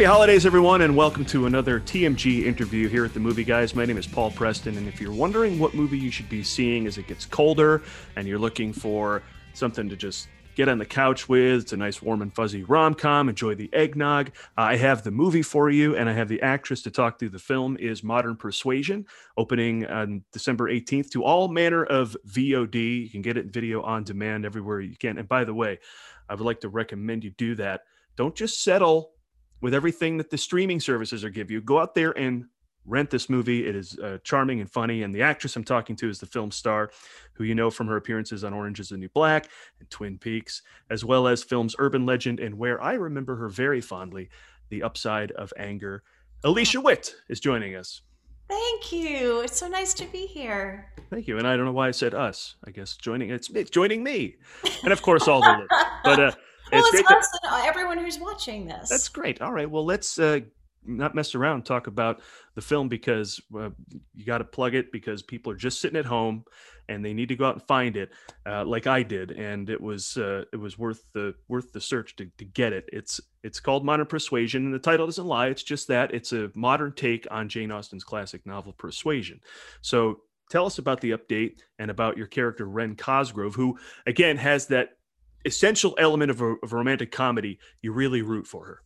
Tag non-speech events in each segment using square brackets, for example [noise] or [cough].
Happy holidays, everyone, and welcome to another TMG interview here at the Movie Guys. My name is Paul Preston, and if you're wondering what movie you should be seeing as it gets colder and you're looking for something to just get on the couch with, it's a nice warm and fuzzy rom com, enjoy the eggnog, uh, I have the movie for you, and I have the actress to talk through the film is Modern Persuasion, opening on December 18th to all manner of VOD. You can get it video on demand everywhere you can. And by the way, I would like to recommend you do that. Don't just settle with everything that the streaming services are give you. Go out there and rent this movie. It is uh, charming and funny. And the actress I'm talking to is the film star, who you know from her appearances on Orange is the New Black and Twin Peaks, as well as films Urban Legend and where I remember her very fondly, The Upside of Anger. Alicia Witt is joining us. Thank you. It's so nice to be here. Thank you. And I don't know why I said us. I guess joining it's, it's joining me, and of course all the. But uh, well, it's, it's us to, and everyone who's watching this. That's great. All right. Well, let's uh, not mess around. Talk about the film because uh, you got to plug it because people are just sitting at home and they need to go out and find it, uh, like I did, and it was uh, it was worth the worth the search to, to get it. It's it's called Modern Persuasion, and the title doesn't lie. It's just that it's a modern take on Jane Austen's classic novel Persuasion. So tell us about the update and about your character Wren Cosgrove, who again has that essential element of a, of a romantic comedy, you really root for her.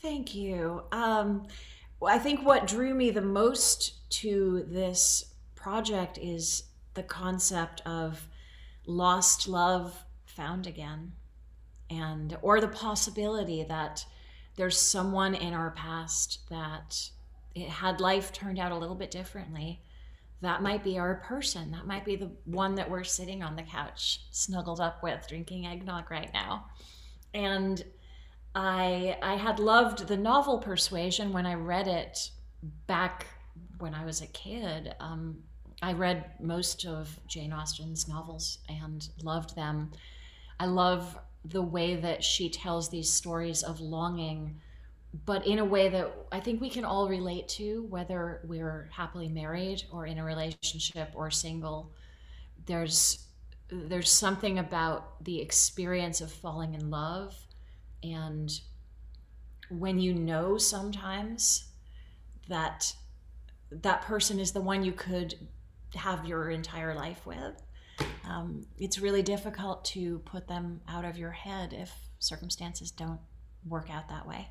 Thank you. Um, I think what drew me the most to this project is the concept of lost love found again and or the possibility that there's someone in our past that it had life turned out a little bit differently that might be our person. That might be the one that we're sitting on the couch, snuggled up with, drinking eggnog right now. And I I had loved the novel Persuasion when I read it back when I was a kid. Um, I read most of Jane Austen's novels and loved them. I love the way that she tells these stories of longing but in a way that I think we can all relate to, whether we're happily married or in a relationship or single. There's there's something about the experience of falling in love and when you know sometimes that that person is the one you could have your entire life with um, it's really difficult to put them out of your head if circumstances don't work out that way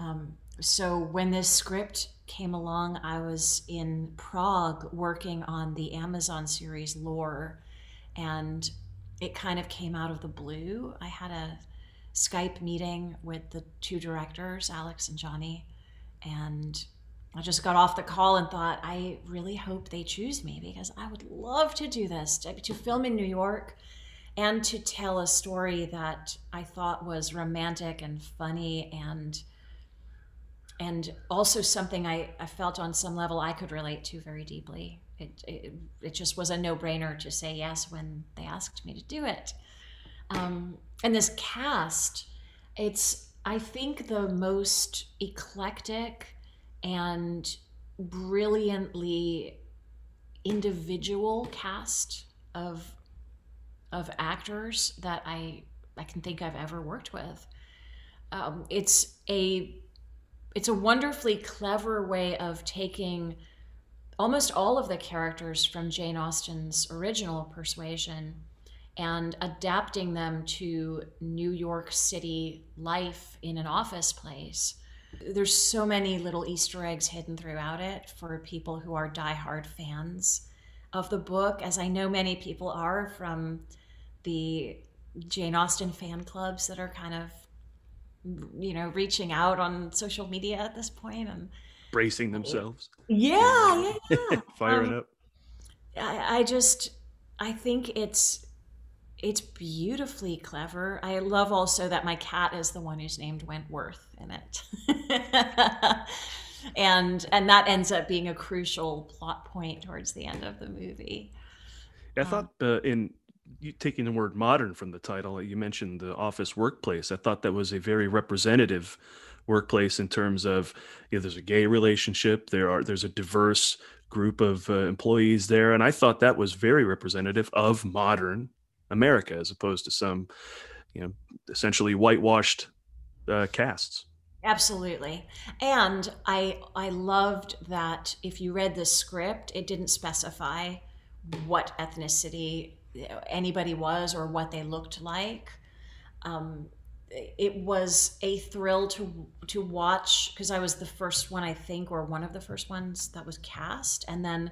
um, so when this script came along, I was in Prague working on the Amazon series Lore, and it kind of came out of the blue. I had a Skype meeting with the two directors, Alex and Johnny, and I just got off the call and thought, I really hope they choose me because I would love to do this, to, to film in New York and to tell a story that I thought was romantic and funny and and also something I, I felt on some level I could relate to very deeply. It, it, it just was a no brainer to say yes when they asked me to do it. Um, and this cast, it's, I think, the most eclectic and brilliantly individual cast of of actors that I I can think I've ever worked with. Um, it's a it's a wonderfully clever way of taking almost all of the characters from Jane Austen's original Persuasion and adapting them to New York City life in an office place. There's so many little Easter eggs hidden throughout it for people who are diehard fans of the book, as I know many people are from the Jane Austen fan clubs that are kind of you know reaching out on social media at this point and bracing themselves. Yeah yeah, yeah. [laughs] firing um, up. I, I just i think it's it's beautifully clever. I love also that my cat is the one who's named wentworth in it. [laughs] And and that ends up being a crucial plot point towards the end of the movie. I thought uh, in taking the word modern from the title, you mentioned the office workplace. I thought that was a very representative workplace in terms of you know, there's a gay relationship, there are there's a diverse group of uh, employees there, and I thought that was very representative of modern America as opposed to some you know essentially whitewashed uh, casts. Absolutely. And I I loved that if you read the script, it didn't specify what ethnicity anybody was or what they looked like. Um, it was a thrill to to watch because I was the first one I think or one of the first ones that was cast and then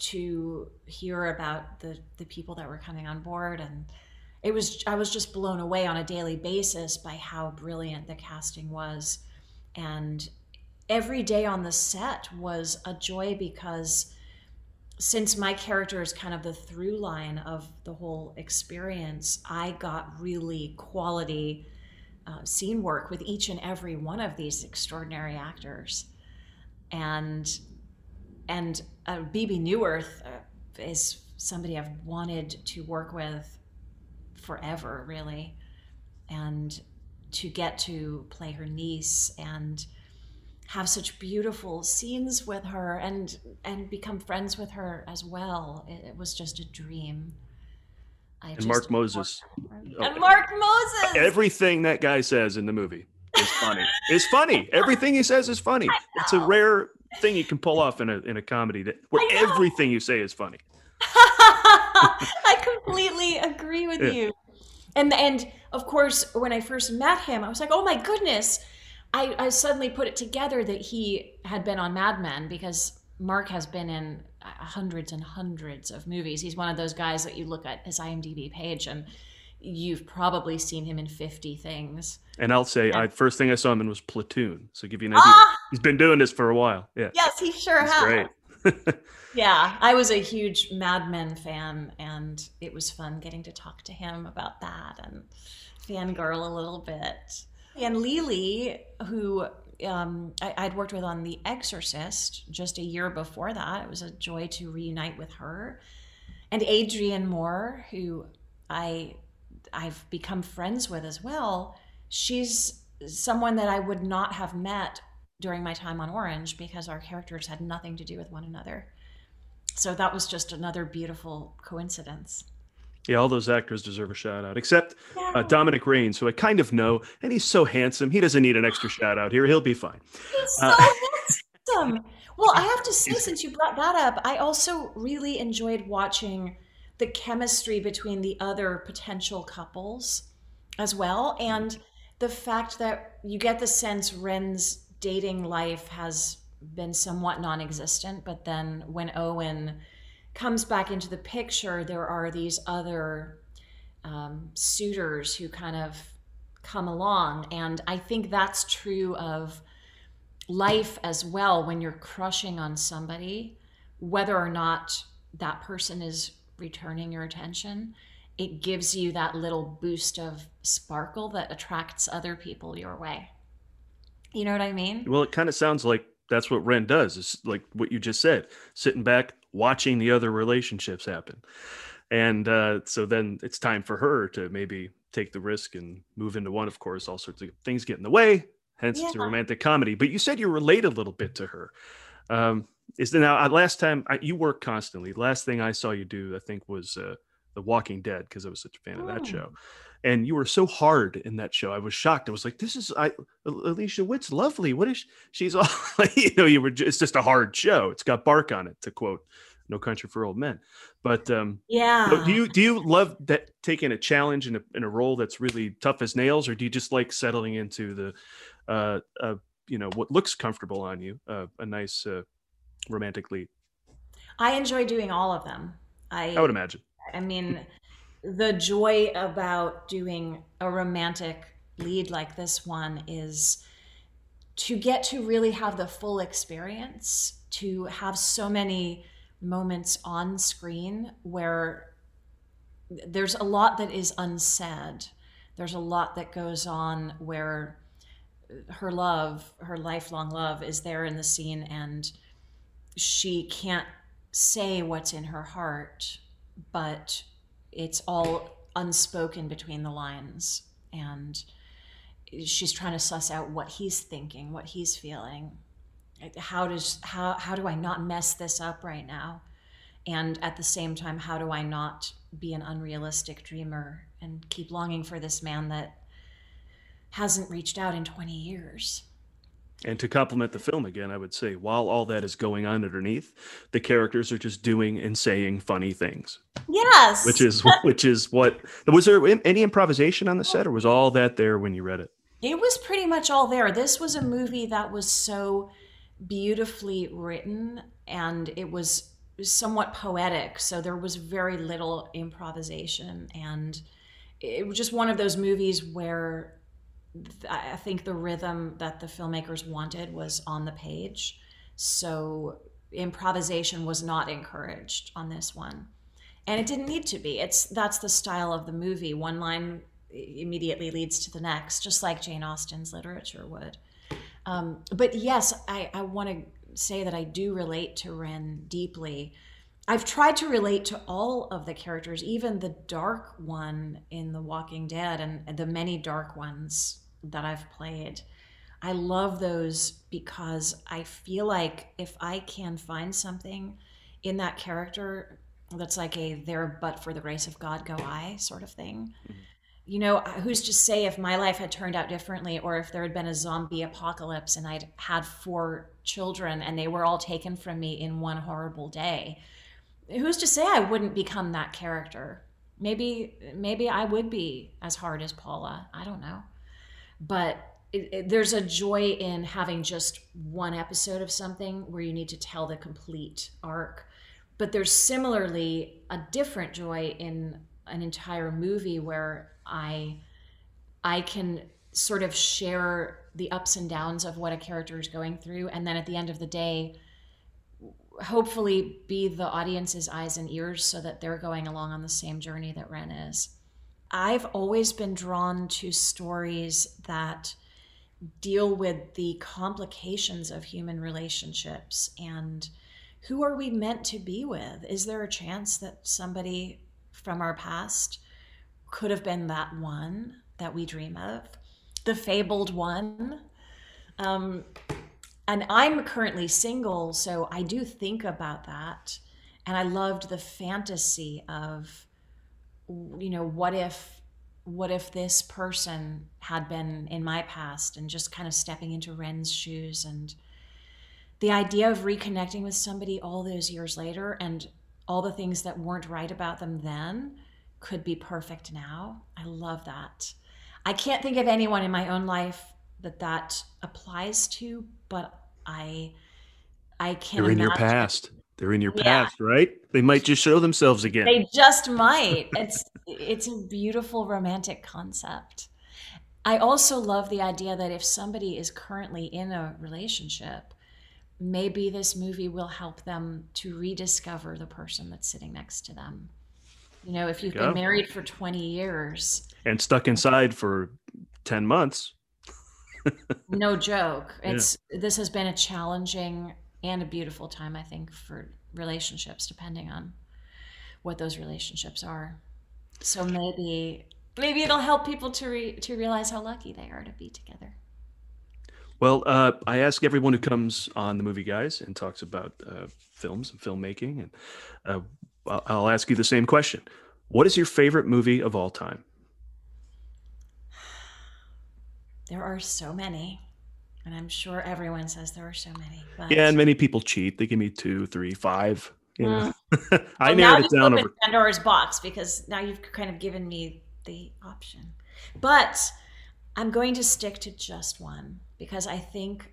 to hear about the the people that were coming on board and it was I was just blown away on a daily basis by how brilliant the casting was and every day on the set was a joy because since my character is kind of the through line of the whole experience I got really quality uh, scene work with each and every one of these extraordinary actors. And and uh, Bebe Neuwirth uh, is somebody I've wanted to work with forever, really, and to get to play her niece and have such beautiful scenes with her and and become friends with her as well. It, it was just a dream. I and Mark Moses. Oh, and Mark Moses. Everything that guy says in the movie is funny. is funny. Everything he says is funny. It's a rare thing you can pull off in a in a comedy that where everything you say is funny. [laughs] I completely agree with yeah. you. And and of course, when I first met him, I was like, "Oh my goodness!" I, I suddenly put it together that he had been on Mad Men because Mark has been in hundreds and hundreds of movies. He's one of those guys that you look at his IMDb page and you've probably seen him in 50 things. And I'll say, I first thing I saw him in was Platoon. So give you an idea. Ah! He's been doing this for a while. Yeah. Yes, he sure That's has. Great. [laughs] yeah, I was a huge Mad Men fan, and it was fun getting to talk to him about that and fangirl a little bit. And Lily, who um, I, would worked with on The Exorcist just a year before that, it was a joy to reunite with her. And Adrienne Moore, who I I've become friends with as well, she's someone that I would not have met during my time on Orange because our characters had nothing to do with one another. So that was just another beautiful coincidence. Yeah, all those actors deserve a shout out, except yeah. uh, Dominic Rains, who I kind of know, and he's so handsome. He doesn't need an extra [gasps] shout out here. He'll be fine. He's so uh, handsome. Well, I have to say, since you brought that up, I also really enjoyed watching the chemistry between the other potential couples as well. And the fact that you get the sense Wren's dating life has been somewhat non existent, but then when Owen comes back into the picture, there are these other um, suitors who kind of come along. And I think that's true of life as well when you're crushing on somebody, whether or not that person is returning your attention. It gives you that little boost of sparkle that attracts other people your way. You know what I mean? Well, it kind of sounds like that's what Wren does. Is like what you just said, sitting back, watching the other relationships happen, and uh, so then it's time for her to maybe take the risk and move into one. Of course, all sorts of things get in the way. Hence, yeah. it's a romantic comedy. But you said you relate a little bit to her. Um, is there now? Uh, last time I, you work constantly. Last thing I saw you do, I think, was uh, The Walking Dead because I was such a fan oh. of that show and you were so hard in that show. I was shocked. I was like, "This is I Alicia Witt's lovely. What is she? she's all [laughs] you know? You were it's just a hard show. It's got bark on it, to quote No Country for Old Men. But um, yeah, do you do you love that taking a challenge in a in a role that's really tough as nails, or do you just like settling into the uh, uh you know what looks comfortable on you, uh, a nice uh, romantic lead? I enjoy doing all of them. I I would imagine. I mean the joy about doing a romantic lead like this one is to get to really have the full experience, to have so many moments on screen where there's a lot that is unsaid. There's a lot that goes on where her love, her lifelong love, is there in the scene and she can't say what's in her heart, but it's all unspoken between the lines. And she's trying to suss out what he's thinking what he's feeling. How does how how do i not mess this up right now? And at the same time how do i not be an unrealistic dreamer and keep longing for this man that hasn't reached out in 20 years. And to complement the film again, I would say while all that is going on underneath, the characters are just doing and saying funny things. Yes. Which is [laughs] which is what was there any improvisation on the set or was all that there when you read it? It was pretty much all there. This was a movie that was so beautifully written and it was somewhat poetic, so there was very little improvisation and it was just one of those movies where I think the rhythm that the filmmakers wanted was on the page. So improvisation was not encouraged on this one. And it didn't need to be. It's that's the style of the movie. One line immediately leads to the next, just like Jane Austen's literature would. Um, but yes, I, I want to say that I do relate to Wren deeply. I've tried to relate to all of the characters, even the dark one in The Walking Dead and the many dark ones that I've played. I love those because I feel like if I can find something in that character that's like a there but for the grace of God go I sort of thing. Mm-hmm. You know, who's to say if my life had turned out differently or if there had been a zombie apocalypse and I'd had four children and they were all taken from me in one horrible day. Who's to say I wouldn't become that character? Maybe maybe I would be as hard as Paula. I don't know but it, it, there's a joy in having just one episode of something where you need to tell the complete arc. But there's similarly a different joy in an entire movie where i i can sort of share the ups and downs of what a character is going through and then at the end of the day hopefully be the audience's eyes and ears so that they're going along on the same journey that wren is I've always been drawn to stories that deal with the complications of human relationships and who are we meant to be with? Is there a chance that somebody from our past could have been that one that we dream of? The fabled one? Um, and I'm currently single, so I do think about that. And I loved the fantasy of you know, what if what if this person had been in my past and just kind of stepping into Wren's shoes and the idea of reconnecting with somebody all those years later and all the things that weren't right about them then could be perfect now. I love that. I can't think of anyone in my own life that that applies to, but I I can. They're in your past. They're in your yeah. past, right? They might just show themselves again. They just [laughs] might. It's it's a beautiful romantic concept. I also love the idea that if somebody is currently in a relationship, maybe this movie will help them to rediscover the person that's sitting next to them. You know, if you've been married for 20 years and stuck inside for 10 months. [laughs] no joke. It's yeah. this has been a challenging and a beautiful time, I think, for relationships, depending on what those relationships are. So maybe maybe it'll help people to re- to realize how lucky they are to be together. Well, uh, I ask everyone who comes on the movie guys and talks about uh, films and filmmaking, and uh, I'll ask you the same question: What is your favorite movie of all time? There are so many. And I'm sure everyone says there are so many. But... Yeah, and many people cheat. They give me two, three, five. You know, mm. [laughs] I well, narrowed it down over Pandora's box because now you've kind of given me the option. But I'm going to stick to just one because I think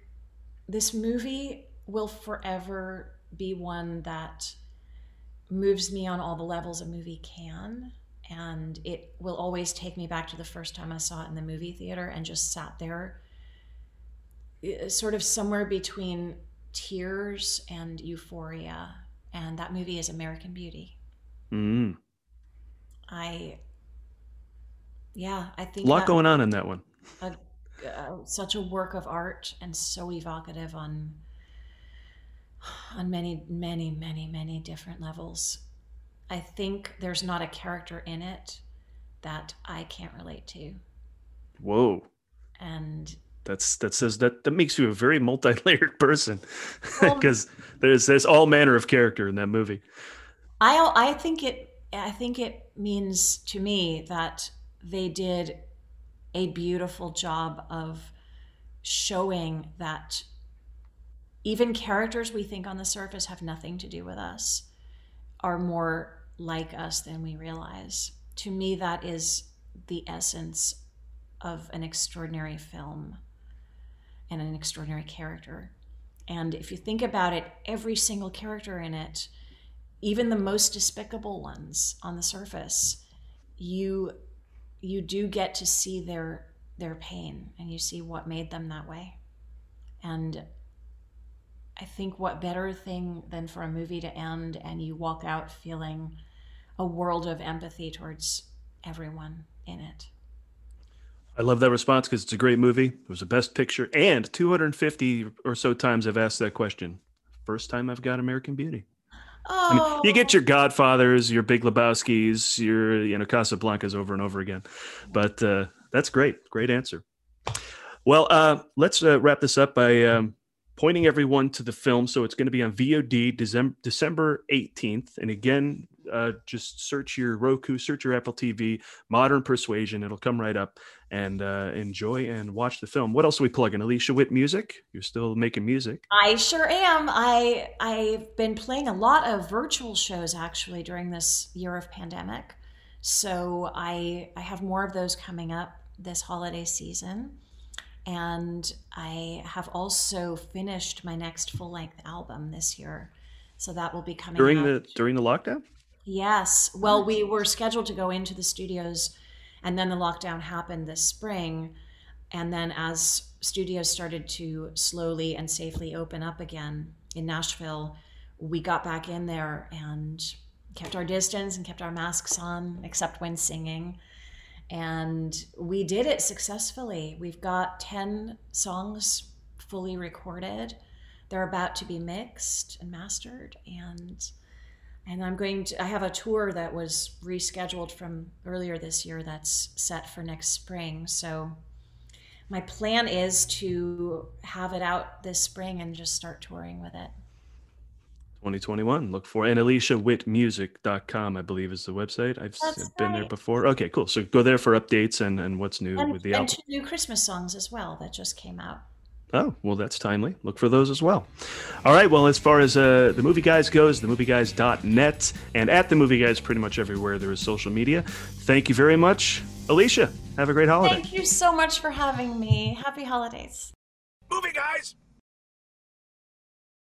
this movie will forever be one that moves me on all the levels a movie can. And it will always take me back to the first time I saw it in the movie theater and just sat there sort of somewhere between tears and euphoria. And that movie is american beauty. Mm. i yeah i think a lot going on in that one. a, uh, such a work of art and so evocative on on many many many many different levels. I think there's not a character in it that i can't relate to. Whoa. And that's that says that that makes you a very multi-layered [laughs] person because there's there's all manner of character in that movie. I I think it I think it means to me that they did a beautiful job of showing that even characters we think on the surface have nothing to do with us are more like us than we realize. To me, that is the essence of an extraordinary film and an extraordinary character. And if you think about it, every single character in it, even the most despicable ones on the surface, you you do get to see their their pain and you see what made them that way. And I think what better thing than for a movie to end and you walk out feeling a world of empathy towards everyone in it. I love that response because it's a great movie. It was the best picture, and 250 or so times I've asked that question. First time I've got American Beauty. Oh. I mean, you get your Godfathers, your Big Lebowski's, your you know Casablancas over and over again, but uh, that's great. Great answer. Well, uh, let's uh, wrap this up by um, pointing everyone to the film. So it's going to be on VOD December December 18th, and again, uh, just search your Roku, search your Apple TV, Modern Persuasion. It'll come right up and uh, enjoy and watch the film. What else are we plugging? Alicia Witt music? You're still making music? I sure am. I I've been playing a lot of virtual shows actually during this year of pandemic. So I I have more of those coming up this holiday season. And I have also finished my next full length album this year. So that will be coming during out. the during the lockdown. Yes. Well, we were scheduled to go into the studios, and then the lockdown happened this spring. And then, as studios started to slowly and safely open up again in Nashville, we got back in there and kept our distance and kept our masks on, except when singing. And we did it successfully. We've got 10 songs fully recorded. They're about to be mixed and mastered. And and I'm going to, I have a tour that was rescheduled from earlier this year that's set for next spring. So my plan is to have it out this spring and just start touring with it. 2021. Look for and AliciaWittMusic.com, I believe, is the website. I've That's been there before. Okay, cool. So go there for updates and, and what's new And, with the and album. two new Christmas songs as well that just came out. Oh, well, that's timely. Look for those as well. All right. Well, as far as uh, the movie guys goes, themovieguys.net and at the movie guys pretty much everywhere there is social media. Thank you very much, Alicia. Have a great holiday. Thank you so much for having me. Happy holidays. Movie guys!